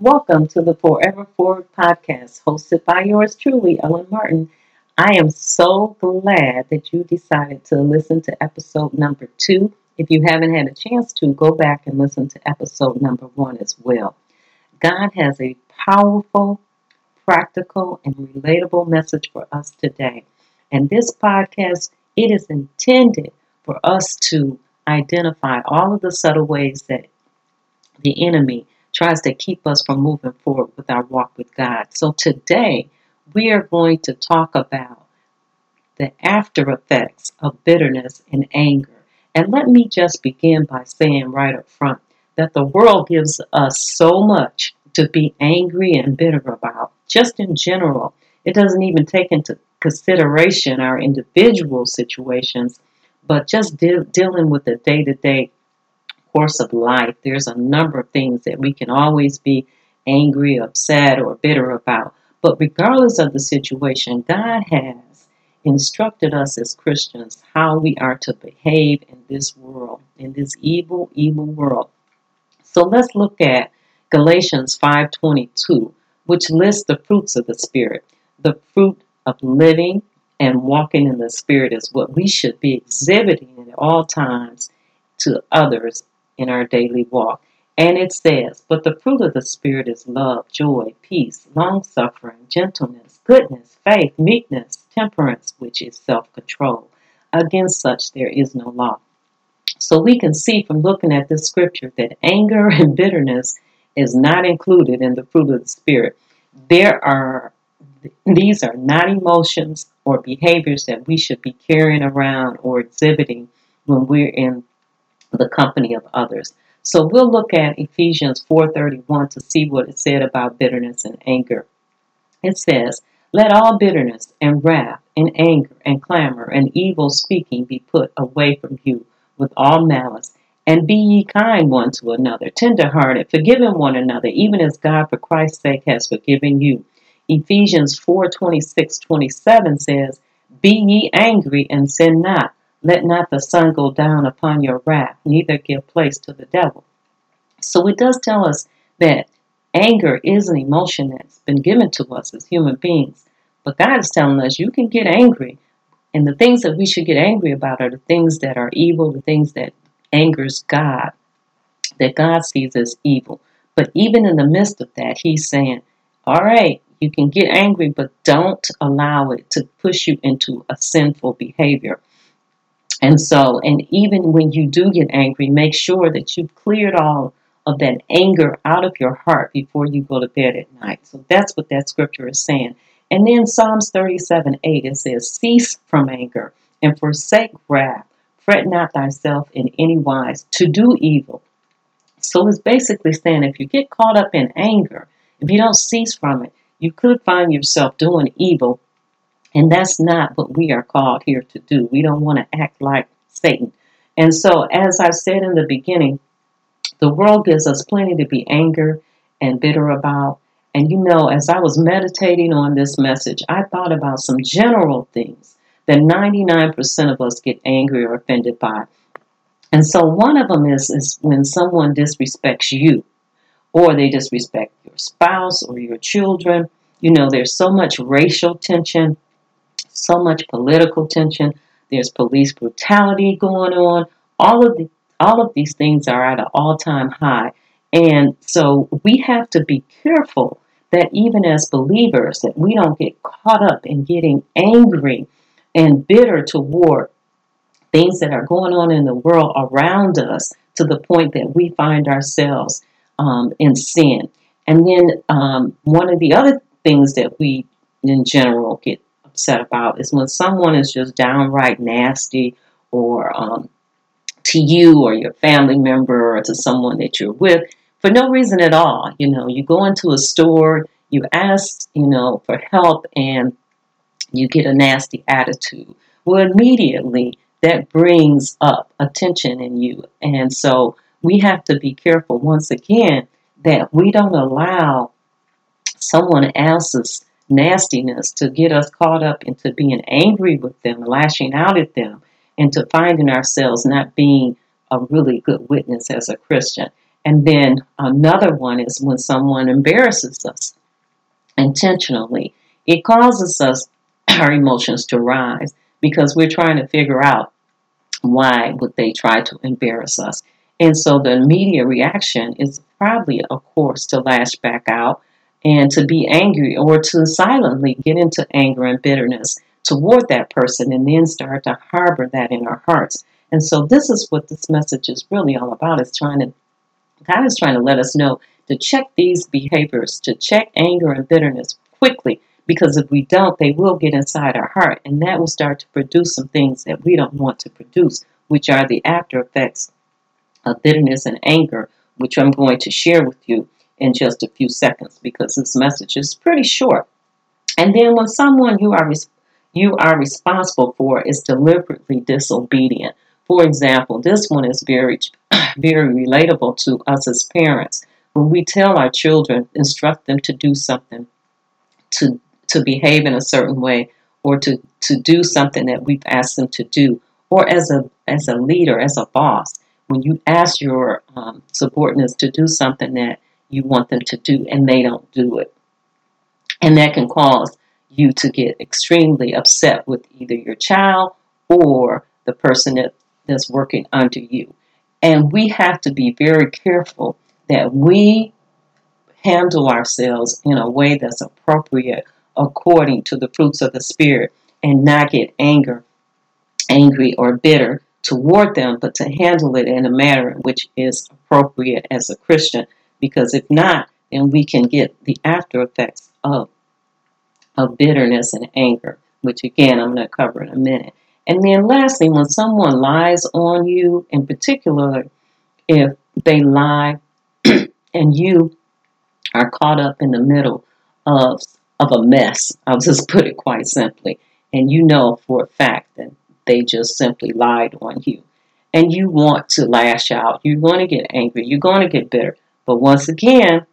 Welcome to the Forever Forward podcast, hosted by yours truly, Ellen Martin. I am so glad that you decided to listen to episode number two. If you haven't had a chance to, go back and listen to episode number one as well. God has a powerful, practical, and relatable message for us today. And this podcast, it is intended for us to identify all of the subtle ways that the enemy tries to keep us from moving forward with our walk with God. So today, we are going to talk about the after effects of bitterness and anger. And let me just begin by saying right up front that the world gives us so much to be angry and bitter about, just in general. It doesn't even take into consideration our individual situations, but just de- dealing with the day to day course of life, there's a number of things that we can always be angry, upset, or bitter about. But regardless of the situation, God has instructed us as Christians how we are to behave in this world, in this evil, evil world. So let's look at Galatians 5:22, which lists the fruits of the spirit. The fruit of living and walking in the spirit is what we should be exhibiting at all times to others in our daily walk. And it says, But the fruit of the Spirit is love, joy, peace, long suffering, gentleness, goodness, faith, meekness, temperance, which is self control. Against such there is no law. So we can see from looking at this scripture that anger and bitterness is not included in the fruit of the Spirit. There are these are not emotions or behaviors that we should be carrying around or exhibiting when we're in the company of others. So we'll look at Ephesians 4:31 to see what it said about bitterness and anger. It says, "Let all bitterness and wrath and anger and clamor and evil speaking be put away from you with all malice, and be ye kind one to another, tenderhearted, forgiving one another, even as God for Christ's sake has forgiven you." Ephesians 4:26, 27 says, "Be ye angry and sin not." Let not the sun go down upon your wrath, neither give place to the devil. So it does tell us that anger is an emotion that's been given to us as human beings. But God is telling us you can get angry, and the things that we should get angry about are the things that are evil, the things that angers God, that God sees as evil. But even in the midst of that, He's saying, all right, you can get angry, but don't allow it to push you into a sinful behavior. And so, and even when you do get angry, make sure that you've cleared all of that anger out of your heart before you go to bed at night. So that's what that scripture is saying. And then Psalms 37 8, it says, Cease from anger and forsake wrath. Fret not thyself in any wise to do evil. So it's basically saying if you get caught up in anger, if you don't cease from it, you could find yourself doing evil and that's not what we are called here to do. We don't want to act like Satan. And so, as I said in the beginning, the world gives us plenty to be angry and bitter about. And you know, as I was meditating on this message, I thought about some general things that 99% of us get angry or offended by. And so one of them is, is when someone disrespects you, or they disrespect your spouse or your children. You know, there's so much racial tension so much political tension. There's police brutality going on. All of the all of these things are at an all-time high. And so we have to be careful that even as believers that we don't get caught up in getting angry and bitter toward things that are going on in the world around us to the point that we find ourselves um, in sin. And then um, one of the other things that we in general get upset about is when someone is just downright nasty or um, to you or your family member or to someone that you're with for no reason at all. You know, you go into a store, you ask, you know, for help and you get a nasty attitude. Well, immediately that brings up attention in you. And so we have to be careful once again that we don't allow someone else's nastiness to get us caught up into being angry with them, lashing out at them, and to finding ourselves not being a really good witness as a Christian. And then another one is when someone embarrasses us intentionally. It causes us our emotions to rise because we're trying to figure out why would they try to embarrass us. And so the immediate reaction is probably, of course, to lash back out and to be angry or to silently get into anger and bitterness toward that person and then start to harbor that in our hearts. And so this is what this message is really all about is trying to God is trying to let us know to check these behaviors, to check anger and bitterness quickly because if we don't, they will get inside our heart and that will start to produce some things that we don't want to produce, which are the after effects of bitterness and anger, which I'm going to share with you in just a few seconds because this message is pretty short. And then when someone you are you are responsible for is deliberately disobedient. For example, this one is very very relatable to us as parents. When we tell our children, instruct them to do something, to to behave in a certain way, or to, to do something that we've asked them to do, or as a as a leader, as a boss, when you ask your um, subordinates to do something that you want them to do and they don't do it. And that can cause you to get extremely upset with either your child or the person that, that's working under you. And we have to be very careful that we handle ourselves in a way that's appropriate according to the fruits of the Spirit and not get anger, angry or bitter toward them, but to handle it in a manner which is appropriate as a Christian. Because if not, then we can get the after effects of, of bitterness and anger, which again I'm going to cover in a minute. And then lastly, when someone lies on you, in particular, if they lie and you are caught up in the middle of, of a mess, I'll just put it quite simply, and you know for a fact that they just simply lied on you. And you want to lash out. You're going to get angry. You're going to get bitter. But once again,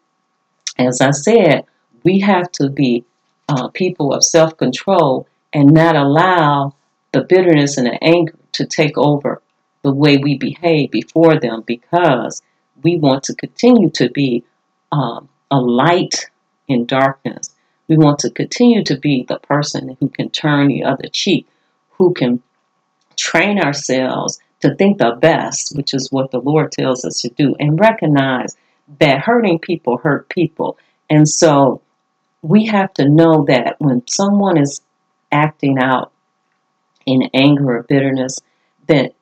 as I said, we have to be uh, people of self control and not allow the bitterness and the anger to take over the way we behave before them because we want to continue to be um, a light in darkness. We want to continue to be the person who can turn the other cheek, who can train ourselves to think the best, which is what the Lord tells us to do, and recognize that hurting people hurt people. And so we have to know that when someone is acting out in anger or bitterness, that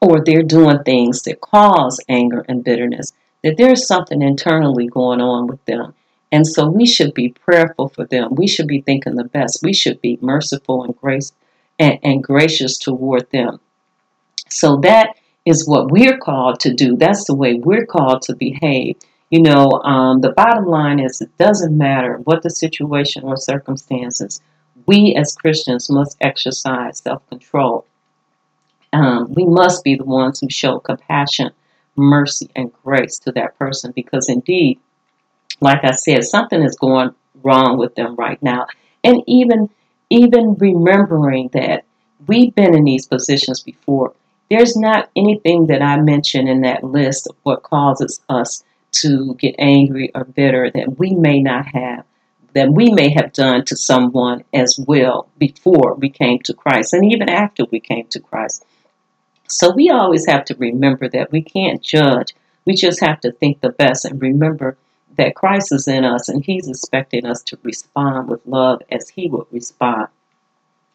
or they're doing things that cause anger and bitterness, that there's something internally going on with them. And so we should be prayerful for them. We should be thinking the best. We should be merciful and grace and, and gracious toward them. So that is what we're called to do. That's the way we're called to behave. You know, um, the bottom line is it doesn't matter what the situation or circumstances, we as Christians must exercise self control. Um, we must be the ones who show compassion, mercy, and grace to that person because indeed, like I said, something is going wrong with them right now. And even even remembering that we've been in these positions before. There's not anything that I mentioned in that list of what causes us to get angry or bitter that we may not have, that we may have done to someone as well before we came to Christ and even after we came to Christ. So we always have to remember that we can't judge. We just have to think the best and remember that Christ is in us and He's expecting us to respond with love as He would respond.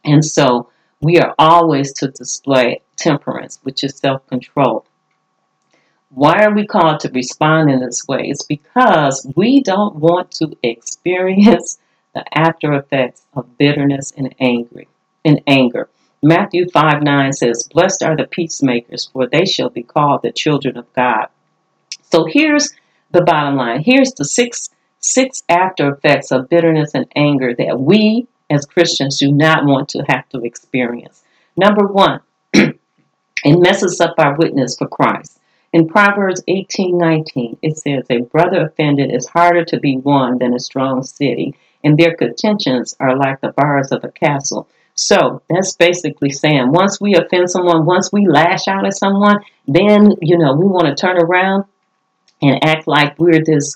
And so we are always to display temperance, which is self control. Why are we called to respond in this way? It's because we don't want to experience the after effects of bitterness and angry and anger. Matthew 5 9 says, Blessed are the peacemakers, for they shall be called the children of God. So here's the bottom line. Here's the six six after effects of bitterness and anger that we as Christians do not want to have to experience. Number one, it messes up our witness for Christ. In Proverbs 18:19, it says, "A brother offended is harder to be won than a strong city, and their contentions are like the bars of a castle." So that's basically saying once we offend someone, once we lash out at someone, then you know we want to turn around and act like we're this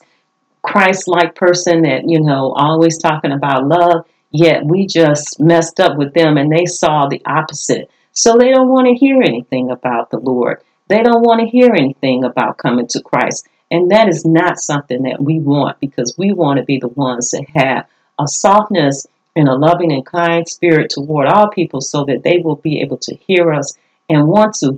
Christ like person that, you know, always talking about love, yet we just messed up with them and they saw the opposite. So they don't want to hear anything about the Lord. They don't want to hear anything about coming to Christ. And that is not something that we want because we want to be the ones that have a softness and a loving and kind spirit toward all people so that they will be able to hear us and want to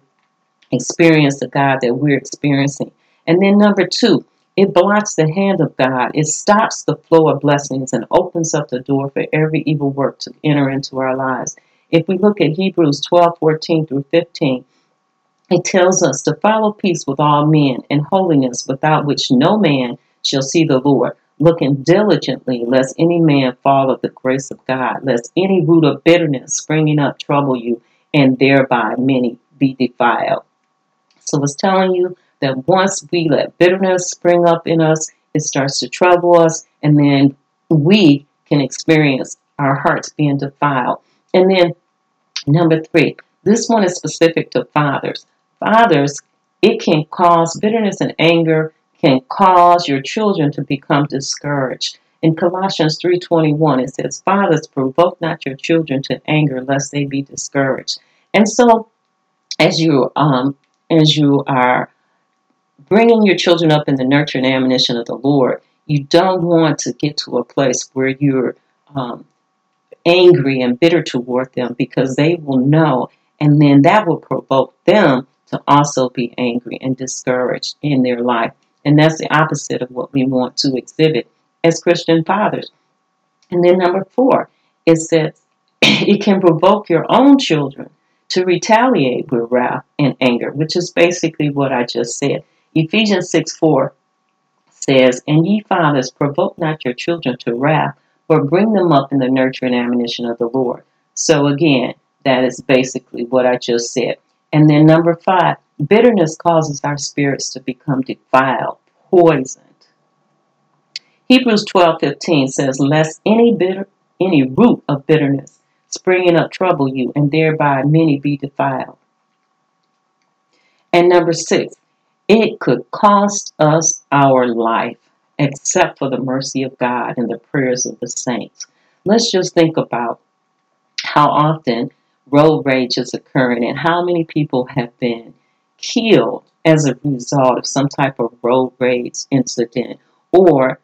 experience the God that we're experiencing. And then, number two, it blocks the hand of God. It stops the flow of blessings and opens up the door for every evil work to enter into our lives. If we look at Hebrews 12 14 through 15, it tells us to follow peace with all men and holiness, without which no man shall see the Lord, looking diligently, lest any man fall of the grace of God, lest any root of bitterness springing up trouble you, and thereby many be defiled. So it's telling you that once we let bitterness spring up in us, it starts to trouble us, and then we can experience our hearts being defiled. And then number three, this one is specific to fathers fathers, it can cause bitterness and anger can cause your children to become discouraged. In Colossians 3:21 it says, "Fathers, provoke not your children to anger lest they be discouraged." And so as you um as you are bringing your children up in the nurture and admonition of the Lord, you don't want to get to a place where you're um, angry and bitter toward them because they will know, and then that will provoke them to also be angry and discouraged in their life. And that's the opposite of what we want to exhibit as Christian fathers. And then number four is that it can provoke your own children to retaliate with wrath and anger, which is basically what I just said. Ephesians 6 4 says, And ye fathers, provoke not your children to wrath, but bring them up in the nurture and admonition of the Lord. So again, that is basically what I just said. And then number five, bitterness causes our spirits to become defiled, poisoned. Hebrews 12:15 says, "Lest any bitter any root of bitterness springing up trouble you, and thereby many be defiled." And number six, it could cost us our life, except for the mercy of God and the prayers of the saints. Let's just think about how often road rage is occurring and how many people have been killed as a result of some type of road rage incident or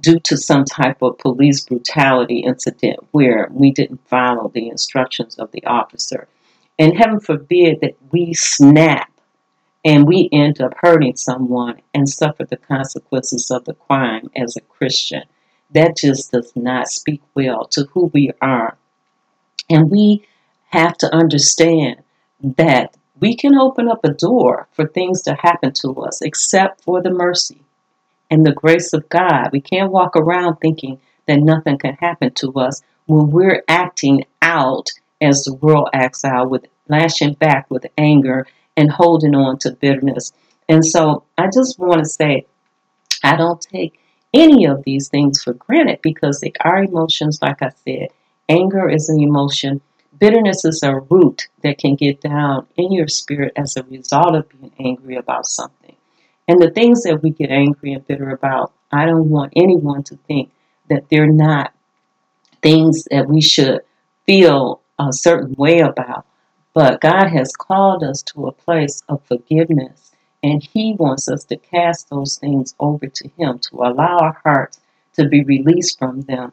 due to some type of police brutality incident where we didn't follow the instructions of the officer. And heaven forbid that we snap and we end up hurting someone and suffer the consequences of the crime as a Christian. That just does not speak well to who we are. And we have to understand that we can open up a door for things to happen to us except for the mercy and the grace of God. We can't walk around thinking that nothing can happen to us when we're acting out as the world acts out with lashing back with anger and holding on to bitterness. And so I just want to say I don't take any of these things for granted because they are emotions, like I said. Anger is an emotion Bitterness is a root that can get down in your spirit as a result of being angry about something. And the things that we get angry and bitter about, I don't want anyone to think that they're not things that we should feel a certain way about. But God has called us to a place of forgiveness, and He wants us to cast those things over to Him, to allow our hearts to be released from them,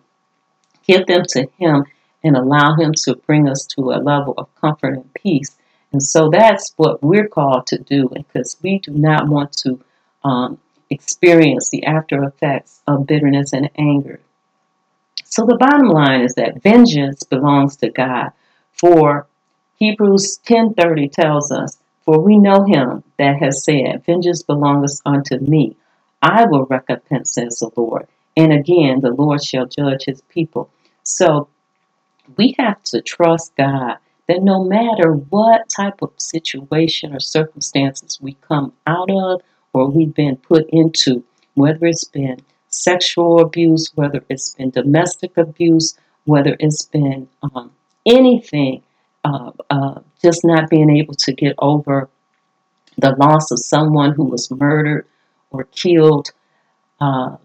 give them to Him, and allow Him to bring us to a level of comfort and peace. And so that's what we're called to do because we do not want to um, experience the after effects of bitterness and anger. So the bottom line is that vengeance belongs to God. For Hebrews 10:30 tells us, "For we know him that has said, vengeance belongeth unto me; I will recompense," says the Lord. And again, the Lord shall judge his people. So we have to trust God that no matter what type of situation or circumstances we come out of or we've been put into, whether it's been sexual abuse, whether it's been domestic abuse, whether it's been um, anything, uh, uh, just not being able to get over the loss of someone who was murdered, or killed, uh,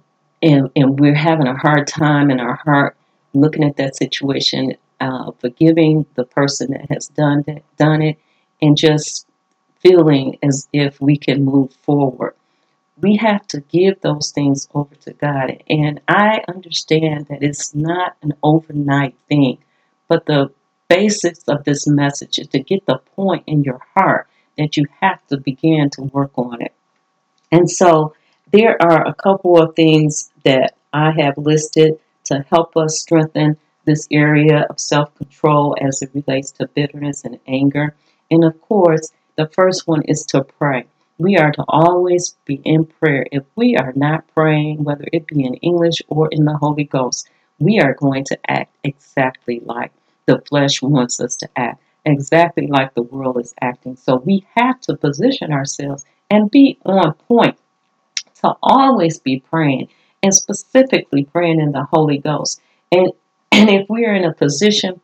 and, and we're having a hard time in our heart looking at that situation, uh, forgiving the person that has done that, done it, and just feeling as if we can move forward. We have to give those things over to God. And I understand that it's not an overnight thing, but the basics of this message is to get the point in your heart that you have to begin to work on it. And so there are a couple of things that I have listed to help us strengthen this area of self control as it relates to bitterness and anger. And of course, the first one is to pray. We are to always be in prayer. If we are not praying, whether it be in English or in the Holy Ghost, we are going to act exactly like the flesh wants us to act, exactly like the world is acting. So we have to position ourselves and be on point to always be praying and specifically praying in the Holy Ghost. And, and if we're in a position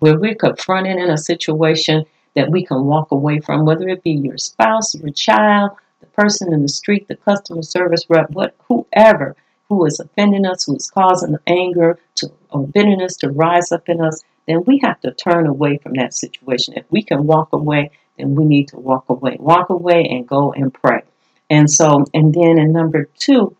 where we're confronted in a situation that we can walk away from, whether it be your spouse, your child, the person in the street, the customer service rep, what whoever who is offending us, who is causing the anger to, or bitterness to rise up in us, then we have to turn away from that situation. If we can walk away, then we need to walk away. Walk away and go and pray. And so, and then in number two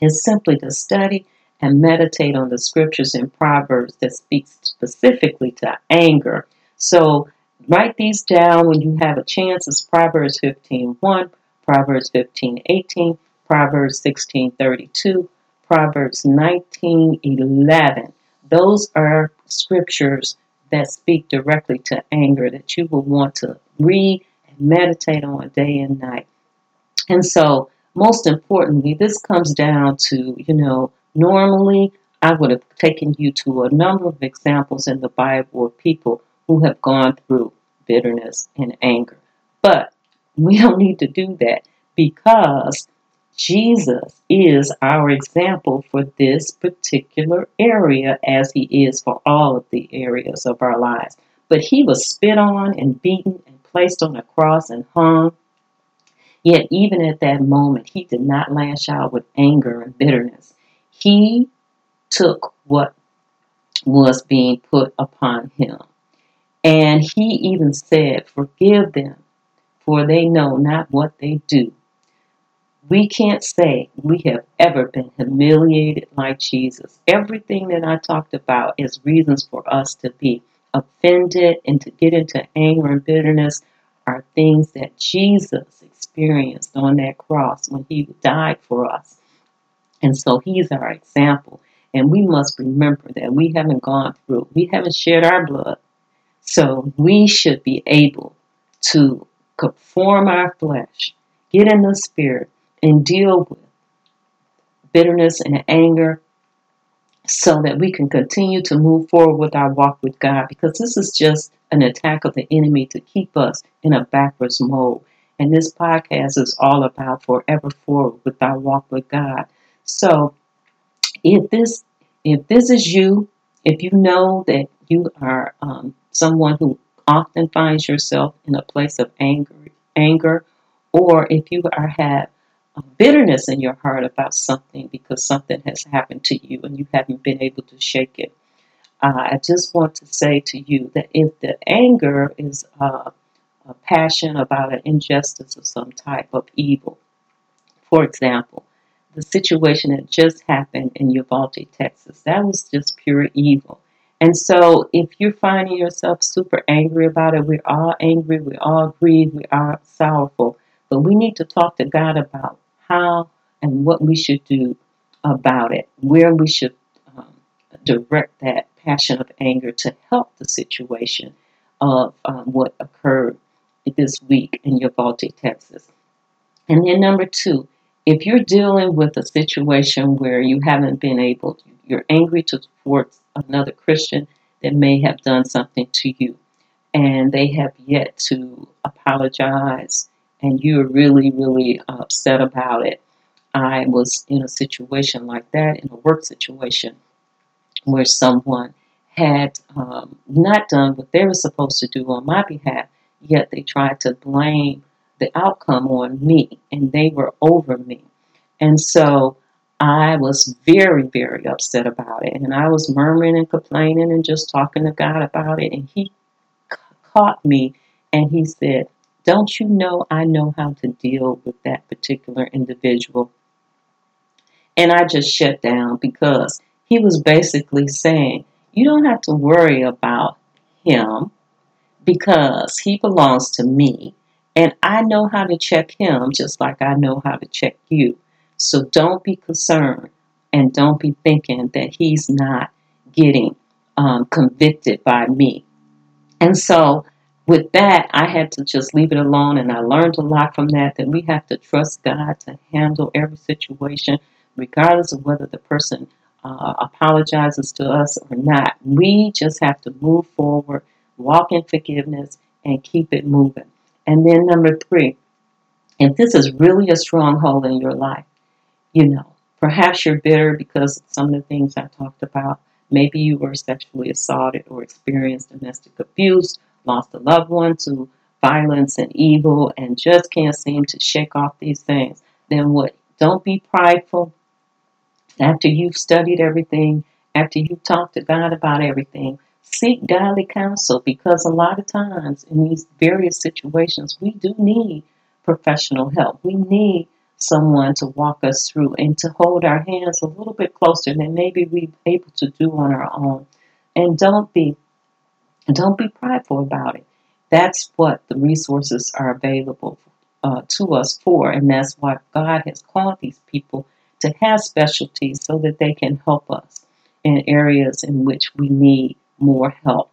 is simply to study and meditate on the scriptures in Proverbs that speaks specifically to anger. So write these down when you have a chance. It's Proverbs 15.1, Proverbs 15.18, Proverbs 16.32, Proverbs 19.11. Those are scriptures that speak directly to anger that you will want to read and meditate on day and night. And so, most importantly, this comes down to, you know, normally I would have taken you to a number of examples in the Bible of people who have gone through bitterness and anger. But we don't need to do that because Jesus is our example for this particular area as he is for all of the areas of our lives. But he was spit on and beaten and placed on a cross and hung. Yet, even at that moment, he did not lash out with anger and bitterness. He took what was being put upon him. And he even said, Forgive them, for they know not what they do. We can't say we have ever been humiliated like Jesus. Everything that I talked about is reasons for us to be offended and to get into anger and bitterness are things that Jesus experienced on that cross when he died for us. And so he's our example. And we must remember that we haven't gone through, we haven't shed our blood. So we should be able to conform our flesh, get in the spirit, and deal with bitterness and anger so that we can continue to move forward with our walk with God because this is just an attack of the enemy to keep us in a backwards mode. And this podcast is all about forever forward with our walk with God. So if this if this is you, if you know that you are um, someone who often finds yourself in a place of anger, anger, or if you are have bitterness in your heart about something because something has happened to you and you haven't been able to shake it. Uh, I just want to say to you that if the anger is uh, a passion about an injustice of some type of evil, for example, the situation that just happened in Uvalde, Texas, that was just pure evil. And so, if you're finding yourself super angry about it, we're all angry, we all grieve, we are sorrowful. But we need to talk to God about how and what we should do about it, where we should um, direct that passion of anger to help the situation of um, what occurred this week in Uvalde, Texas. And then, number two, if you're dealing with a situation where you haven't been able, you're angry towards another Christian that may have done something to you, and they have yet to apologize and you're really, really upset about it. I was in a situation like that, in a work situation, where someone had um, not done what they were supposed to do on my behalf, yet they tried to blame the outcome on me, and they were over me. And so I was very, very upset about it. And I was murmuring and complaining and just talking to God about it. And He caught me and He said, Don't you know I know how to deal with that particular individual? And I just shut down because He was basically saying, You don't have to worry about him because he belongs to me. And I know how to check him just like I know how to check you. So don't be concerned and don't be thinking that he's not getting um, convicted by me. And so, with that, I had to just leave it alone, and I learned a lot from that. That we have to trust God to handle every situation, regardless of whether the person uh, apologizes to us or not. We just have to move forward, walk in forgiveness, and keep it moving. And then, number three, if this is really a stronghold in your life, you know, perhaps you're bitter because of some of the things I talked about. Maybe you were sexually assaulted or experienced domestic abuse, lost a loved one to violence and evil, and just can't seem to shake off these things. Then what? Don't be prideful. After you've studied everything, after you've talked to God about everything, seek godly counsel because a lot of times in these various situations, we do need professional help. We need someone to walk us through and to hold our hands a little bit closer than maybe we're able to do on our own. And don't be don't be prideful about it. That's what the resources are available uh, to us for, and that's why God has called these people to have specialties so that they can help us in areas in which we need more help.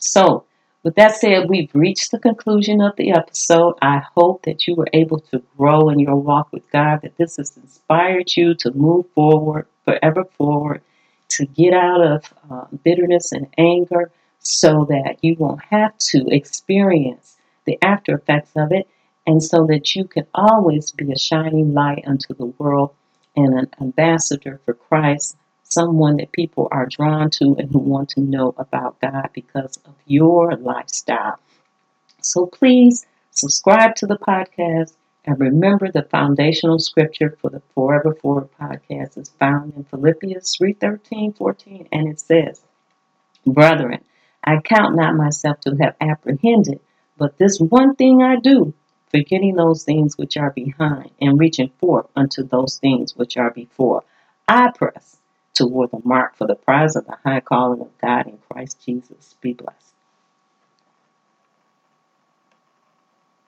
So, with that said, we've reached the conclusion of the episode. I hope that you were able to grow in your walk with God, that this has inspired you to move forward, forever forward, to get out of uh, bitterness and anger so that you won't have to experience the after effects of it, and so that you can always be a shining light unto the world and an ambassador for Christ someone that people are drawn to and who want to know about God because of your lifestyle. So please subscribe to the podcast and remember the foundational scripture for the Forever Forward podcast is found in Philippians 3 13, 14, and it says, Brethren, I count not myself to have apprehended, but this one thing I do, forgetting those things which are behind and reaching forth unto those things which are before. I press toward the mark for the prize of the high calling of God in Christ Jesus. Be blessed.